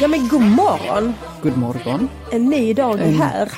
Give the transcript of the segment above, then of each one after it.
Ja men god morgon! God morgon. En ny dag är här.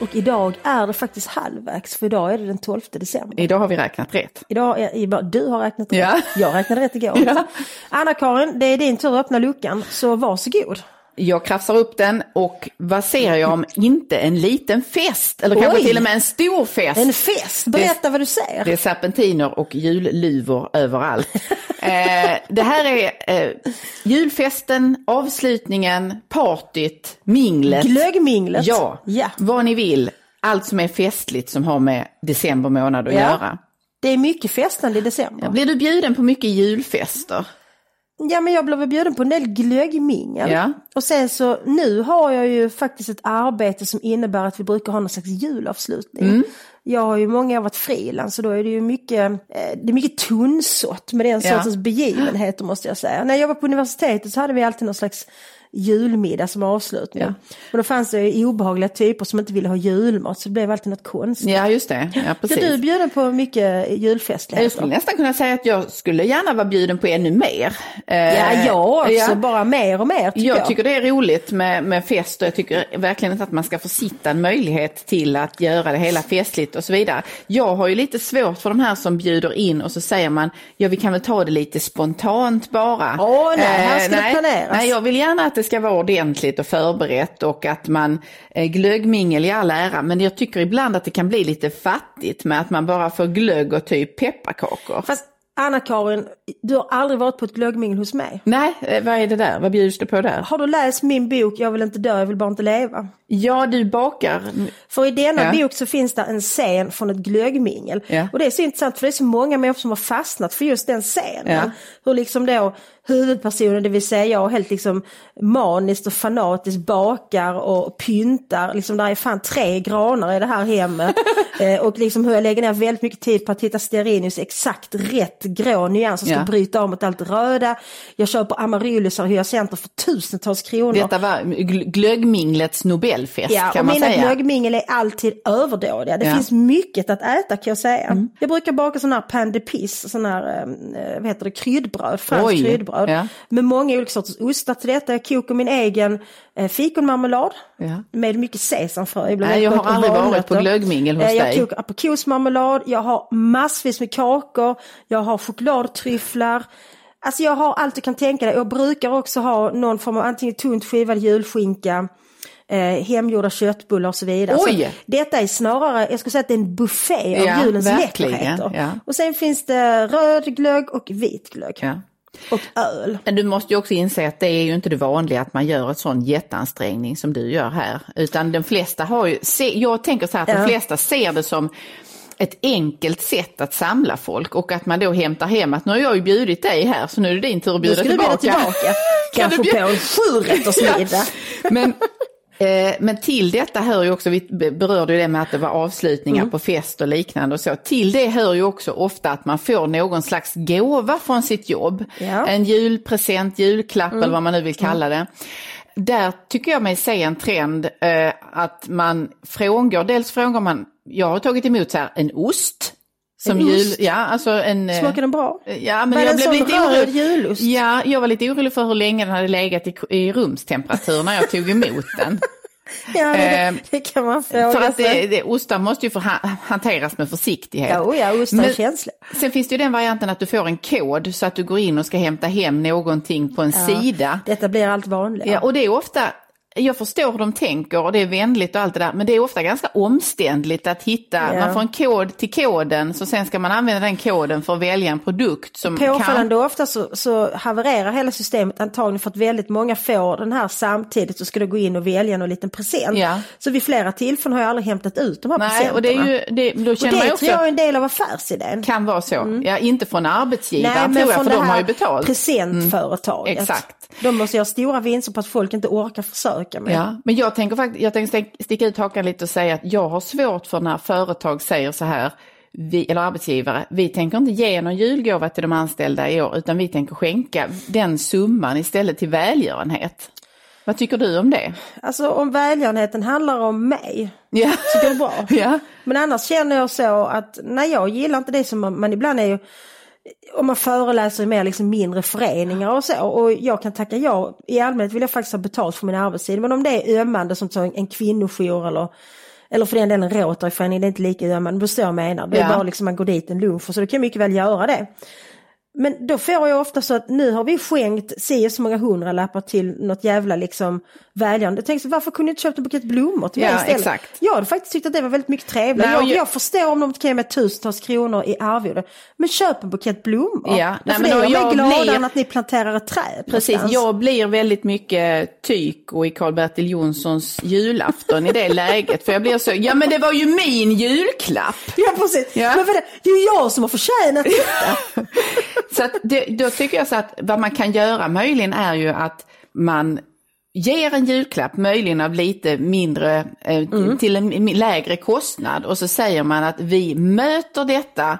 Och idag är det faktiskt halvvägs för idag är det den 12 december. Idag har vi räknat rätt. Idag är, du har räknat rätt. Ja. Jag räknade rätt igår. Ja. Anna-Karin, det är din tur att öppna luckan, så varsågod. Jag krafsar upp den och vad ser jag om inte en liten fest? Eller kanske Oj. till och med en stor fest. En fest, berätta vad du ser. Det är serpentiner och julluvor överallt. eh, det här är eh, julfesten, avslutningen, partyt, minglet. Glöggminglet. Ja, ja. vad ni vill. Allt som är festligt som har med december månad att Ja. göra. Det är mycket festande i december. Blir du bjuden på mycket julfester? Ja men jag blev bjuden på en del glöggmingel. Ja. Och sen så nu har jag ju faktiskt ett arbete som innebär att vi brukar ha någon slags julavslutning. Mm. Jag har ju många år varit frilans så då är det ju mycket, eh, det är mycket tunnsått med den Ja. sortens begivenheter måste jag säga. När jag var på universitetet så hade vi alltid någon slags julmiddag som avslutning. Ja. Och då fanns det obehagliga typer som inte ville ha julmat så det blev alltid något konstigt. Ja, just det. Ja, Så precis. du är bjuden på mycket julfestligheter? Jag skulle nästan kunna säga att jag skulle gärna vara bjuden på ännu mer. Eh, Ja, jag också, ja. bara mer och mer tycker jag. Jag tycker det är roligt med, med fest och jag tycker verkligen inte att man ska försitta en möjlighet till att göra det hela festligt och så vidare. Jag har ju lite svårt för de här som bjuder in och så säger man, ja vi kan väl ta det lite spontant bara. Åh, nej, här ska det nej, planeras. Nej, jag vill gärna att det ska vara ordentligt och förberett och att man, eh, glöggmingel i all ära, men jag tycker ibland att det kan bli lite fattigt med att man bara får glögg och typ pepparkakor. Fast Anna-Karin, du har aldrig varit på ett glöggmingel hos mig. Nej, eh, vad är det där? Vad bjuds det på där? Har du läst min bok Jag vill inte dö, jag vill bara inte leva? Ja, du bakar. För i denna Ja. bok så finns det en scen från ett glöggmingel. Ja. Och det är så intressant för det är så många människor som har fastnat för just den scenen. Ja. Hur liksom då huvudpersonen, det vill säga jag, helt liksom maniskt och fanatiskt bakar och pyntar. Liksom där är fan tre granar i det här hemmet. eh, och liksom hur jag lägger ner väldigt mycket tid på att hitta stearinljus exakt rätt grå nyans som ska Ja. bryta av mot allt röda. Jag köper amaryllisar och hyacinther för tusentals kronor. Detta var gl- glöggminglets Nobelfest Ja, kan och man mina säga. glöggmingel är alltid överdådiga. Det. Mm. finns mycket att äta kan jag säga. Jag brukar baka sån här pain de pisse, sån här, eh, vad heter det, kryddbröd, franskt Oj, kryddbröd. ja. Med många olika sorters ostar till detta. Jag kokar min egen eh, fikonmarmelad Ja. med mycket sesamfrö. Ibland Nej, jag har aldrig varit på glöggmingel hos Eh, jag dig. kokar aprikosmarmelad, jag har massvis med kakor, jag har chokladtryfflar. Alltså jag har allt du kan tänka dig. Jag brukar också ha någon form av antingen tunt skivad julskinka, eh, hemgjorda köttbullar och så vidare. Oj! Så detta är snarare, jag skulle säga att det är en buffé av Ja, julens verkligen, läckerheter. ja. Och sen finns det röd glögg och vit glögg. Ja. Och öl. Men du måste ju också inse att det är ju inte det vanliga att man gör ett sån jätteansträngning som du gör här. Utan de flesta har ju, se, jag tänker så här att Ja. de flesta ser det som ett enkelt sätt att samla folk och att man då hämtar hem att nu har jag ju bjudit dig här så nu är det din tur att bjuda ska du bjuda tillbaka. Kan Kanske du bjuda- på en sjurättersmiddag. Men, eh, men till detta hör ju också, vi berörde ju det med att det var avslutningar Mm. på fest och liknande och så. Till det hör ju också ofta att man får någon slags gåva från sitt jobb. Ja. Mm. En julpresent, julklapp eller vad man nu vill kalla det. Där tycker jag mig se en trend eh, att man frångår, dels frångår man, jag har tagit emot så här en ost. Som En jul, ja alltså en... eh, Smakar den bra? Ja, men Var jag blev lite orolig. julost? Ja, jag var lite orolig för hur länge den hade legat i, i rumstemperatur när jag tog emot den. Ja, det, Eh, det kan man fråga För att sig. det, det, ostar måste ju ha- hanteras med försiktighet. Ja, ja, ostar är känsliga. Sen finns det ju den varianten att du får en kod så att du går in och ska hämta hem någonting på en sida. Detta blir allt vanligare. Ja, och det är ofta, jag förstår hur de tänker och det är vänligt och allt det där, men det är ofta ganska omständligt att hitta, Ja. man får en kod till koden, så sen ska man använda den koden för att välja en produkt som kan... Påfallande ofta så, så havererar hela systemet antagligen för att väldigt många får den här samtidigt och ska då gå in och välja någon liten present. Ja. Så vid flera tillfällen har jag aldrig hämtat ut de här Nej, presenterna. och det är ju, det, då och känner det ju också... tror jag är en del av affärsidén. Kan vara så. Ja, inte från arbetsgivaren Nej, men tror jag, från för det de har ju betalt. presentföretaget. Mm, exakt. De måste göra stora vinster på att folk inte orkar försöka med. Ja, men jag tänker faktiskt, jag tänker stick- sticka ut hakan lite och säga att jag har svårt för när företag säger så här, vi, eller arbetsgivare, vi tänker inte ge någon julgåva till de anställda i år, utan vi tänker skänka den summan istället till välgörenhet. Vad tycker du om det? Alltså om välgörenheten handlar om mig Ja. så det bra. Ja. Men annars känner jag så att nej jag gillar inte det som man, man ibland är ju om man föreläser i mer liksom mindre föreningar och så och jag kan tacka ja. I allmänhet vill jag faktiskt ha betalt för min arbetstid men om det är ömmande som en, en kvinnojour eller eller för den delen Rotaryföreningen, det är inte lika ömmande, du förstår jag menar. Det är Ja. bara liksom man går dit en lunch och så då kan jag mycket väl göra det. Men då får jag ofta så att nu har vi skänkt si så många hundralappar till något jävla liksom välgörande. Jag tänkte varför kunde jag inte köpt en bukett blommor till mig Ja, istället? exakt. Jag hade faktiskt tyckt att det var väldigt mycket trevligare. Jag, jag- förstår om de kan ge mig tusentals kronor i arvode. Men köp en bukett blommor. Ja, nej, men det då jag, jag är gladare blir- än att ni planterar ett träd. Precis, någonstans. jag blir väldigt mycket tyk och i Karl-Bertil Jonssons julafton i det läget. För jag blir så, ja men det var ju min julklapp. Ja precis, Ja. men vadå, det är ju jag som har förtjänat detta. Så att det, då tycker jag så att vad man kan göra möjligen är ju att man ger en julklapp, möjligen av lite mindre, eh, Mm. till en lägre kostnad och så säger man att vi möter detta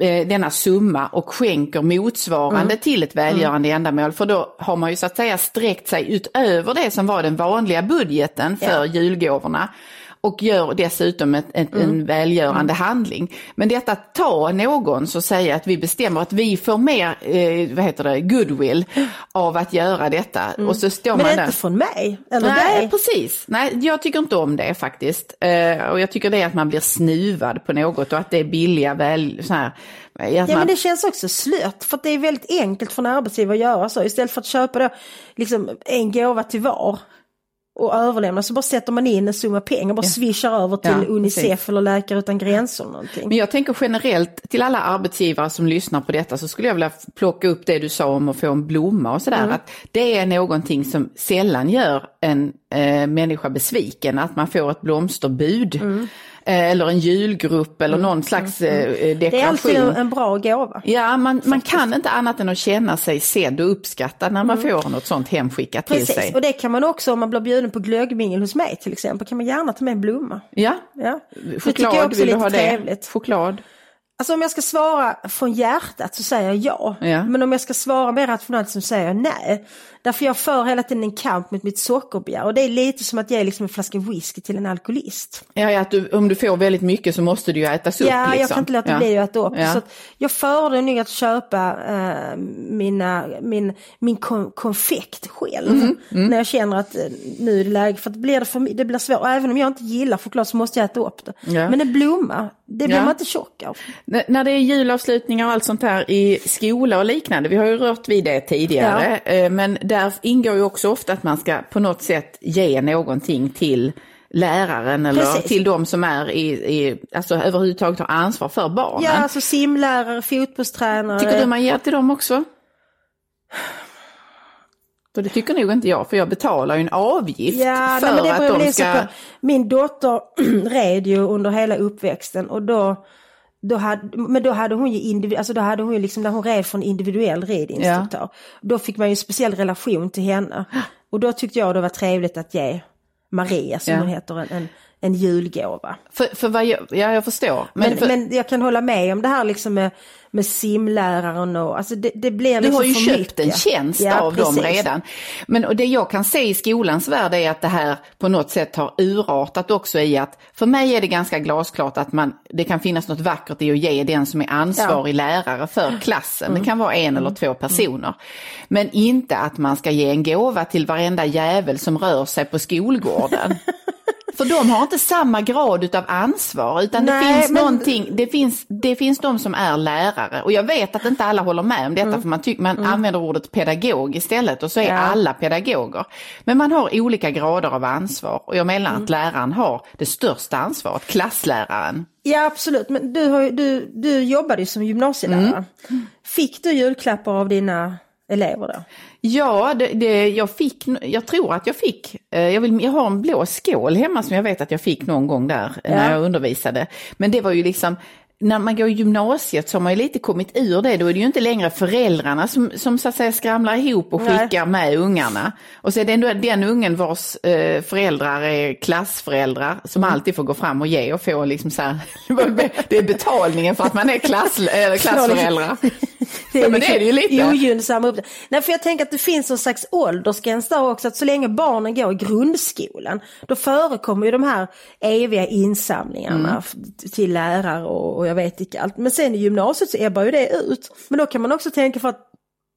eh, denna summa och skänker motsvarande Mm. till ett välgörande ändamål. För då har man ju så att säga sträckt sig utöver det som var den vanliga budgeten för Ja. julgåvorna och gör dessutom ett, ett, Mm. en välgörande handling. Men detta ta någon så säga att vi bestämmer att vi får mer, eh, vad heter det, goodwill av att göra detta. Och så står Mm. Men man det är där. inte från mig, eller Nej, dig. precis. Nej, jag tycker inte om det faktiskt. Eh, och jag tycker det är att man blir snuvad på något och att det är billiga väl, så här, att Ja man, men det känns också slött för att det är väldigt enkelt för en arbetsgivare att göra så. Istället för att köpa då, liksom, en gåva till var och överlämna så bara sätter man in en summa pengar, bara swishar över till Ja, Unicef precis. eller Läkare Utan Gränser eller någonting. Men jag tänker generellt till alla arbetsgivare som lyssnar på detta så skulle jag vilja plocka upp det du sa om att få en blomma och sådär. Att det är någonting som sällan gör en eh, människa besviken, att man får ett blomsterbud. Eh, eller en julgrupp eller någon slags eh, Det är dekoration. alltid en, bra gåva. Ja, man, man kan inte annat än att känna sig sedd och uppskattad när man får något sånt hemskickat till Precis, sig. och det kan man också om man blir bjuden på glöggmingel hos mig till exempel, kan man gärna ta med en blomma. Ja, Ja. Det tycker jag choklad, vill du ha trevligt. det? Choklad. Alltså om jag ska svara från hjärtat så säger jag ja. Ja. Men om jag ska svara mer rationellt så säger jag nej. Därför jag för hela tiden en kamp mot mitt sockerbegär. Och det är lite som att ge liksom en flaska whisky till en alkoholist. Ja, ja att du, om du får väldigt mycket så måste du ju ätas upp. Ja, liksom. jag kan inte låta ja. bli att äta upp. Ja. Så att jag föredrar nog att köpa eh, mina, min, min kon konfekt själv. Mm, När jag känner att eh, nu är det läge, för att blir det, för, det blir svårt. Även om jag inte gillar choklad så måste jag äta upp det. Ja. Men en blomma, det blir man inte tjock av. N- När det är julavslutningar och allt sånt här i skola och liknande, vi har ju rört vid det tidigare, eh, men där ingår ju också ofta att man ska på något sätt ge någonting till läraren eller Precis. till de som är i, i, alltså överhuvudtaget har ansvar för barnen. Ja, alltså simlärare, fotbollstränare. Tycker du man ger till dem också? För det tycker nog inte jag, för jag betalar ju en avgift Ja, för nej, att de ska... på. Min dotter red ju under hela uppväxten och då, då hade, men då hade hon ju individ, alltså då hade hon ju liksom när hon red från individuell ridinstruktör. Då fick man ju en speciell relation till henne. Och då tyckte jag det var trevligt att ge Maria, som Ja. hon heter, en, en, en julgåva. För, för vad jag, ja, jag förstår. Men, för, men jag kan hålla med om det här liksom med, med simläraren och alltså det, det blir Du liksom har ju för köpt mycket. en tjänst Ja, av dem precis. redan. Men och det jag kan se i skolans värld är att det här på något sätt har urartat också i att för mig är det ganska glasklart att man, det kan finnas något vackert i att ge den som är ansvarig lärare för klassen. Mm. Det kan vara en eller två personer. Men inte att man ska ge en gåva till varenda jävel som rör sig på skolgården. För de har inte samma grad utav ansvar utan det Nej, finns men- någonting, det finns, det finns de som är lärare och jag vet att inte alla håller med om detta Mm. för man, tyck, man använder ordet pedagog istället och så är Ja. alla pedagoger. Men man har olika grader av ansvar och jag menar Mm. att läraren har det största ansvaret, klassläraren. Ja absolut, men du, har du, du jobbade ju som gymnasielärare. Mm. Fick du julklappar av dina elever då? Ja, det, det, jag fick, jag tror att jag fick, eh, jag, vill, jag har en blå skål hemma som jag vet att jag fick någon gång där eh, när Ja. jag undervisade. Men det var ju liksom, när man går i gymnasiet så har man ju lite kommit ur det, då är det ju inte längre föräldrarna som, som så att säga skramlar ihop och Nej. skickar med ungarna. Och så är det ändå den ungen vars eh, föräldrar är klassföräldrar som Mm. alltid får gå fram och ge och få liksom så här, det är betalningen för att man är klass, äh, klassföräldrar. det Ja, men det är det ju lite. ogynnsamma upp. Nej, för jag tänker att det finns en slags åldersgräns där också, att så länge barnen går i grundskolan, då förekommer ju de här eviga insamlingarna Mm. till lärare och, och jag vet inte allt. Men sen i gymnasiet så ebbar ju det ut. Men då kan man också tänka för att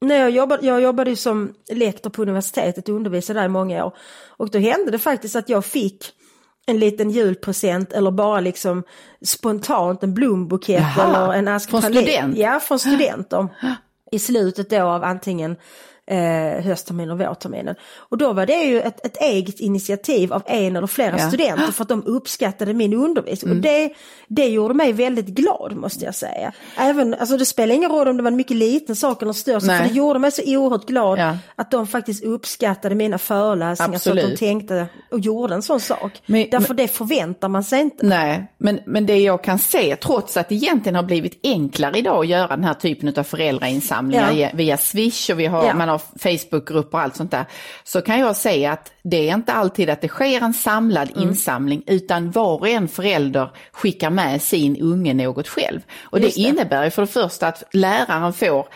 när jag jobbade, jag jobbade ju som lektor på universitetet och undervisade där i många år. Och då hände det faktiskt att jag fick en liten julpresent eller bara liksom spontant en blombukett Jaha, eller en ask från student? Ja, från studenter. I slutet då av antingen eh, höstterminen och vårterminen. Och då var det ju ett, ett eget initiativ av en eller flera Ja. Mm. studenter för att de uppskattade min undervisning. Och det, det gjorde mig väldigt glad måste jag säga. Även, alltså det spelar ingen roll om det var en mycket liten sak eller större, för det gjorde mig så oerhört glad Ja. att de faktiskt uppskattade mina föreläsningar så att de Absolut. tänkte och gjorde en sån sak. Men- Därför det förväntar man sig inte. Nej, men, men det jag kan se, trots att det egentligen har blivit enklare idag att göra den här typen av föräldrainsamlingar Ja. via, via Swish och vi har, Ja. man har Facebookgrupper och allt sånt där, så kan jag säga att det är inte alltid att det sker en samlad Mm. insamling, utan var och en förälder skickar med sin unge något själv. Och det, det. innebär ju för det första att läraren får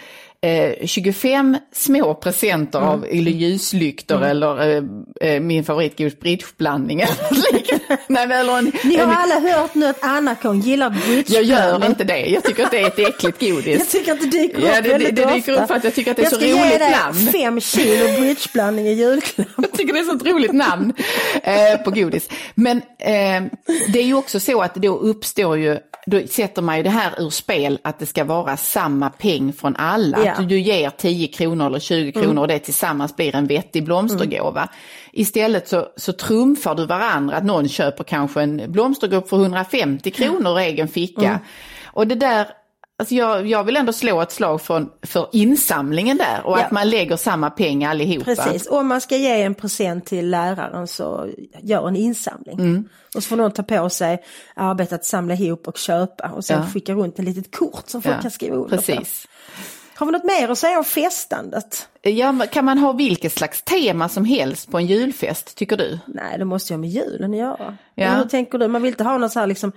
Eh, 25 små presenter Mm. av ljuslyktor eller eh, eh, min bridgeblandning. Nej, men eller en, Ni har en, alla hört nu att Anna-Kon gillar bridge. jag gör inte det, jag tycker att det är ett äckligt Jag godis. tycker att det dyker Ja, upp det- det- väldigt det dyker upp för att jag tycker att det är jag så ska ge roligt dig namn. fem kilo bridgeblandning i julklapp. Jag tycker det är så ett roligt namn eh, på godis. Men eh, det är ju också så att då uppstår ju, då sätter man ju det här ur spel att det ska vara samma peng från alla. Ja. Att du ger 10 kronor eller 20 kronor och det tillsammans blir en vettig blomstergåva. Istället så, så trumfar du varandra, att någon köper kanske en blomstergåva för 150 kronor ur egen ficka. Och det där, Alltså jag, jag vill ändå slå ett slag för, för insamlingen där och Ja. att man lägger samma pengar allihopa. Precis, om man ska ge en present till läraren så gör en insamling. Mm. Och så får någon ta på sig arbetet att samla ihop och köpa och sen Ja. skicka runt ett litet kort som folk Ja, kan skriva under på. Har vi något mer att säga om festandet? Ja, kan man ha vilket slags tema som helst på en julfest, tycker du? Nej, det måste ju ha med julen att göra. Ja. Hur tänker du? Man vill inte ha någon så här liksom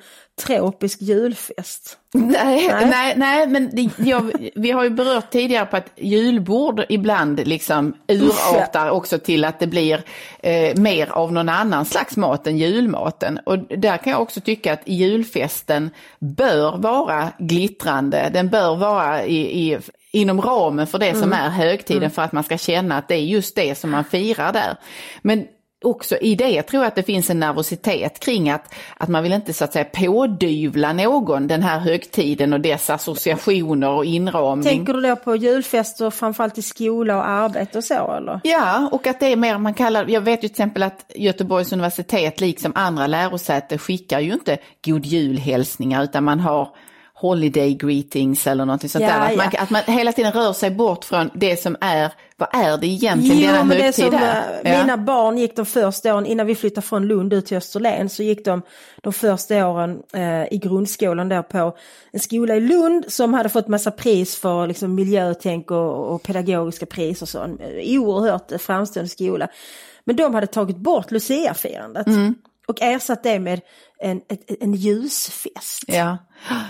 tropisk julfest. Nej, Nej. nej, nej, men det, jag, vi har ju berört tidigare på att julbord ibland liksom urartar också till att det blir eh, mer av någon annan slags mat än julmaten. Och där kan jag också tycka att julfesten bör vara glittrande, den bör vara i, i inom ramen för det som är högtiden för att man ska känna att det är just det som man firar där. Men också i det tror jag att det finns en nervositet kring att, att man vill inte så att säga pådyvla någon den här högtiden och dess associationer och inramning. Tänker du då på julfester framförallt i skola och arbete och så eller? Ja, och att det är mer man kallar, jag vet ju till exempel att Göteborgs universitet liksom andra lärosäten skickar ju inte god julhälsningar utan man har holiday greetings eller någonting sånt Ja, där. Att man, ja. att man hela tiden rör sig bort från det som är, vad är det egentligen Jo, denna det högtid som är? eh, Ja. mina barn gick de första åren, innan vi flyttade från Lund ut till Österlen, så gick de de första åren eh, i grundskolan där på en skola i Lund som hade fått massa pris för liksom, miljötänk och, och pedagogiska priser. Så en oerhört framstående skola. Men de hade tagit bort Lucia-firandet Mm. och ersatt det med en, en ljusfest. Ja.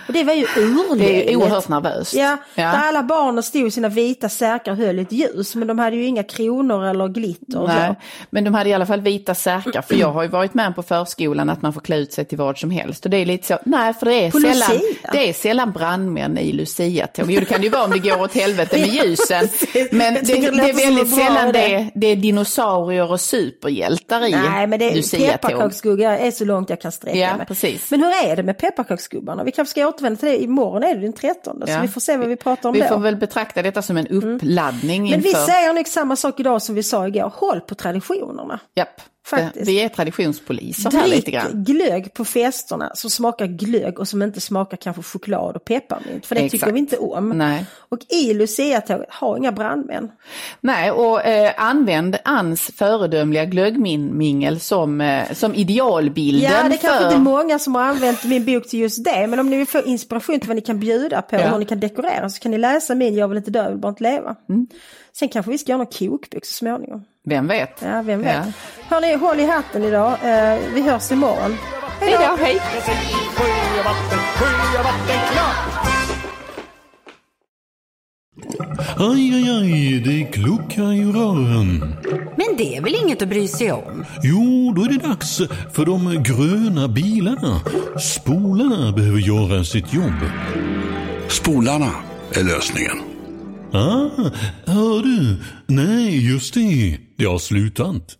Och det var ju urlägligt. Det är oerhört nervöst. Ja, Ja. där alla barnen stod i sina vita särkar och höll ett ljus men de hade ju inga kronor eller glitter. Nej, men de hade i alla fall vita särkar för jag har ju varit med på förskolan att man får klä ut sig till vad som helst och det är lite så, nej för det är, På sällan, Lucia? det är sällan brandmän i Lucia-tåg. Jo det kan ju vara om det går åt helvete med ljusen. Men det, det, det är väldigt sällan det, det är dinosaurier och superhjältar i Nej men det är pepparkaksskugga är så långt jag kan sträcka Ja, mig. precis. Men hur är det med pepparkaksgubbarna? Vi kanske ska återvända till det, imorgon är det den 13 så Ja. vi får se vad vi pratar om Vi då. får väl betrakta detta som en uppladdning Men vi inför... säger nog samma sak idag som vi sa igår, håll på traditionerna. Japp. Faktiskt. Vi är traditionspoliser här lite grann. glögg på festerna som smakar glögg och som inte smakar kanske choklad och pepparmint. För det tycker Exakt. vi inte om. Nej. Och i Lucia-tåget, ha inga brandmän. Nej, och eh, använd Anns föredömliga glöggmingel som, eh, som idealbilden Ja, det är kanske inte många som har använt min bok till just det. Men om ni vill få inspiration till vad ni kan bjuda på Ja. och hur ni kan dekorera så kan ni läsa min Jag vill inte dö, jag vill bara inte leva. Mm. Sen kanske vi ska göra någon kokbok så småningom. Vem vet? Ja, vem vet. Ja. Hörni, håll i hatten idag. Eh, vi hörs imorgon. Hej då, hej! Aj, aj, aj, det kluckar i rören. Men det är väl inget att bry sig om? Jo, då är det dags för de gröna bilarna. Spolarna behöver göra sitt jobb. Spolarna är lösningen. Ah, hör du? Nej, just det. Det har slutat.